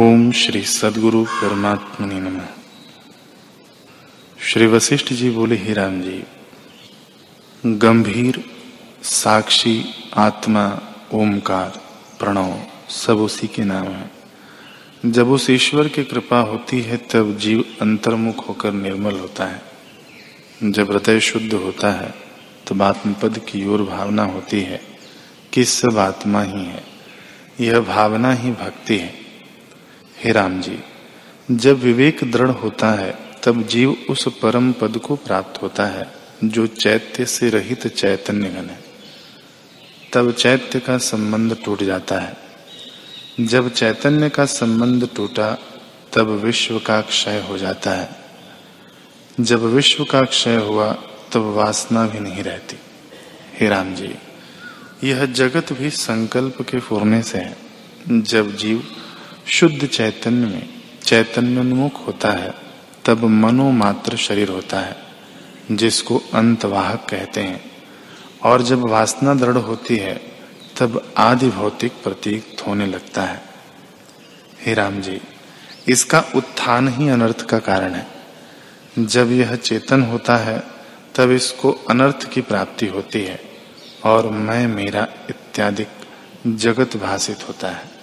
ओम श्री सदगुरु परमात्मा नमः। श्री वशिष्ठ जी बोले, ही राम जी, गंभीर, साक्षी, आत्मा, ओमकार, प्रणव सब उसी के नाम है। जब उस ईश्वर की कृपा होती है, तब जीव अंतर्मुख होकर निर्मल होता है। जब हृदय शुद्ध होता है, तब आत्मपद की ओर भावना होती है कि सब आत्मा ही है। यह भावना ही भक्ति है। हे राम जी, जब विवेक दृढ़ होता है, तब जीव उस परम पद को प्राप्त होता है, जो चैत्य से रहित चैतन्य घन है। तब चैत्य का संबंध टूट जाता है। जब चैतन्य का संबंध टूटा, तब विश्व का क्षय हो जाता है। जब विश्व का क्षय हुआ, तब वासना भी नहीं रहती। हे राम जी, यह जगत भी संकल्प के फूरने से है। जब जीव शुद्ध चैतन्य में चैतन्योन्मुख होता है, तब मनोमात्र शरीर होता है, जिसको अंतवाहक कहते हैं। और जब वासना दृढ़ होती है, तब आदि भौतिक प्रतीक होने लगता है। हे राम जी, इसका उत्थान ही अनर्थ का कारण है। जब यह चेतन होता है, तब इसको अनर्थ की प्राप्ति होती है, और मैं मेरा इत्यादि जगत भाषित होता है।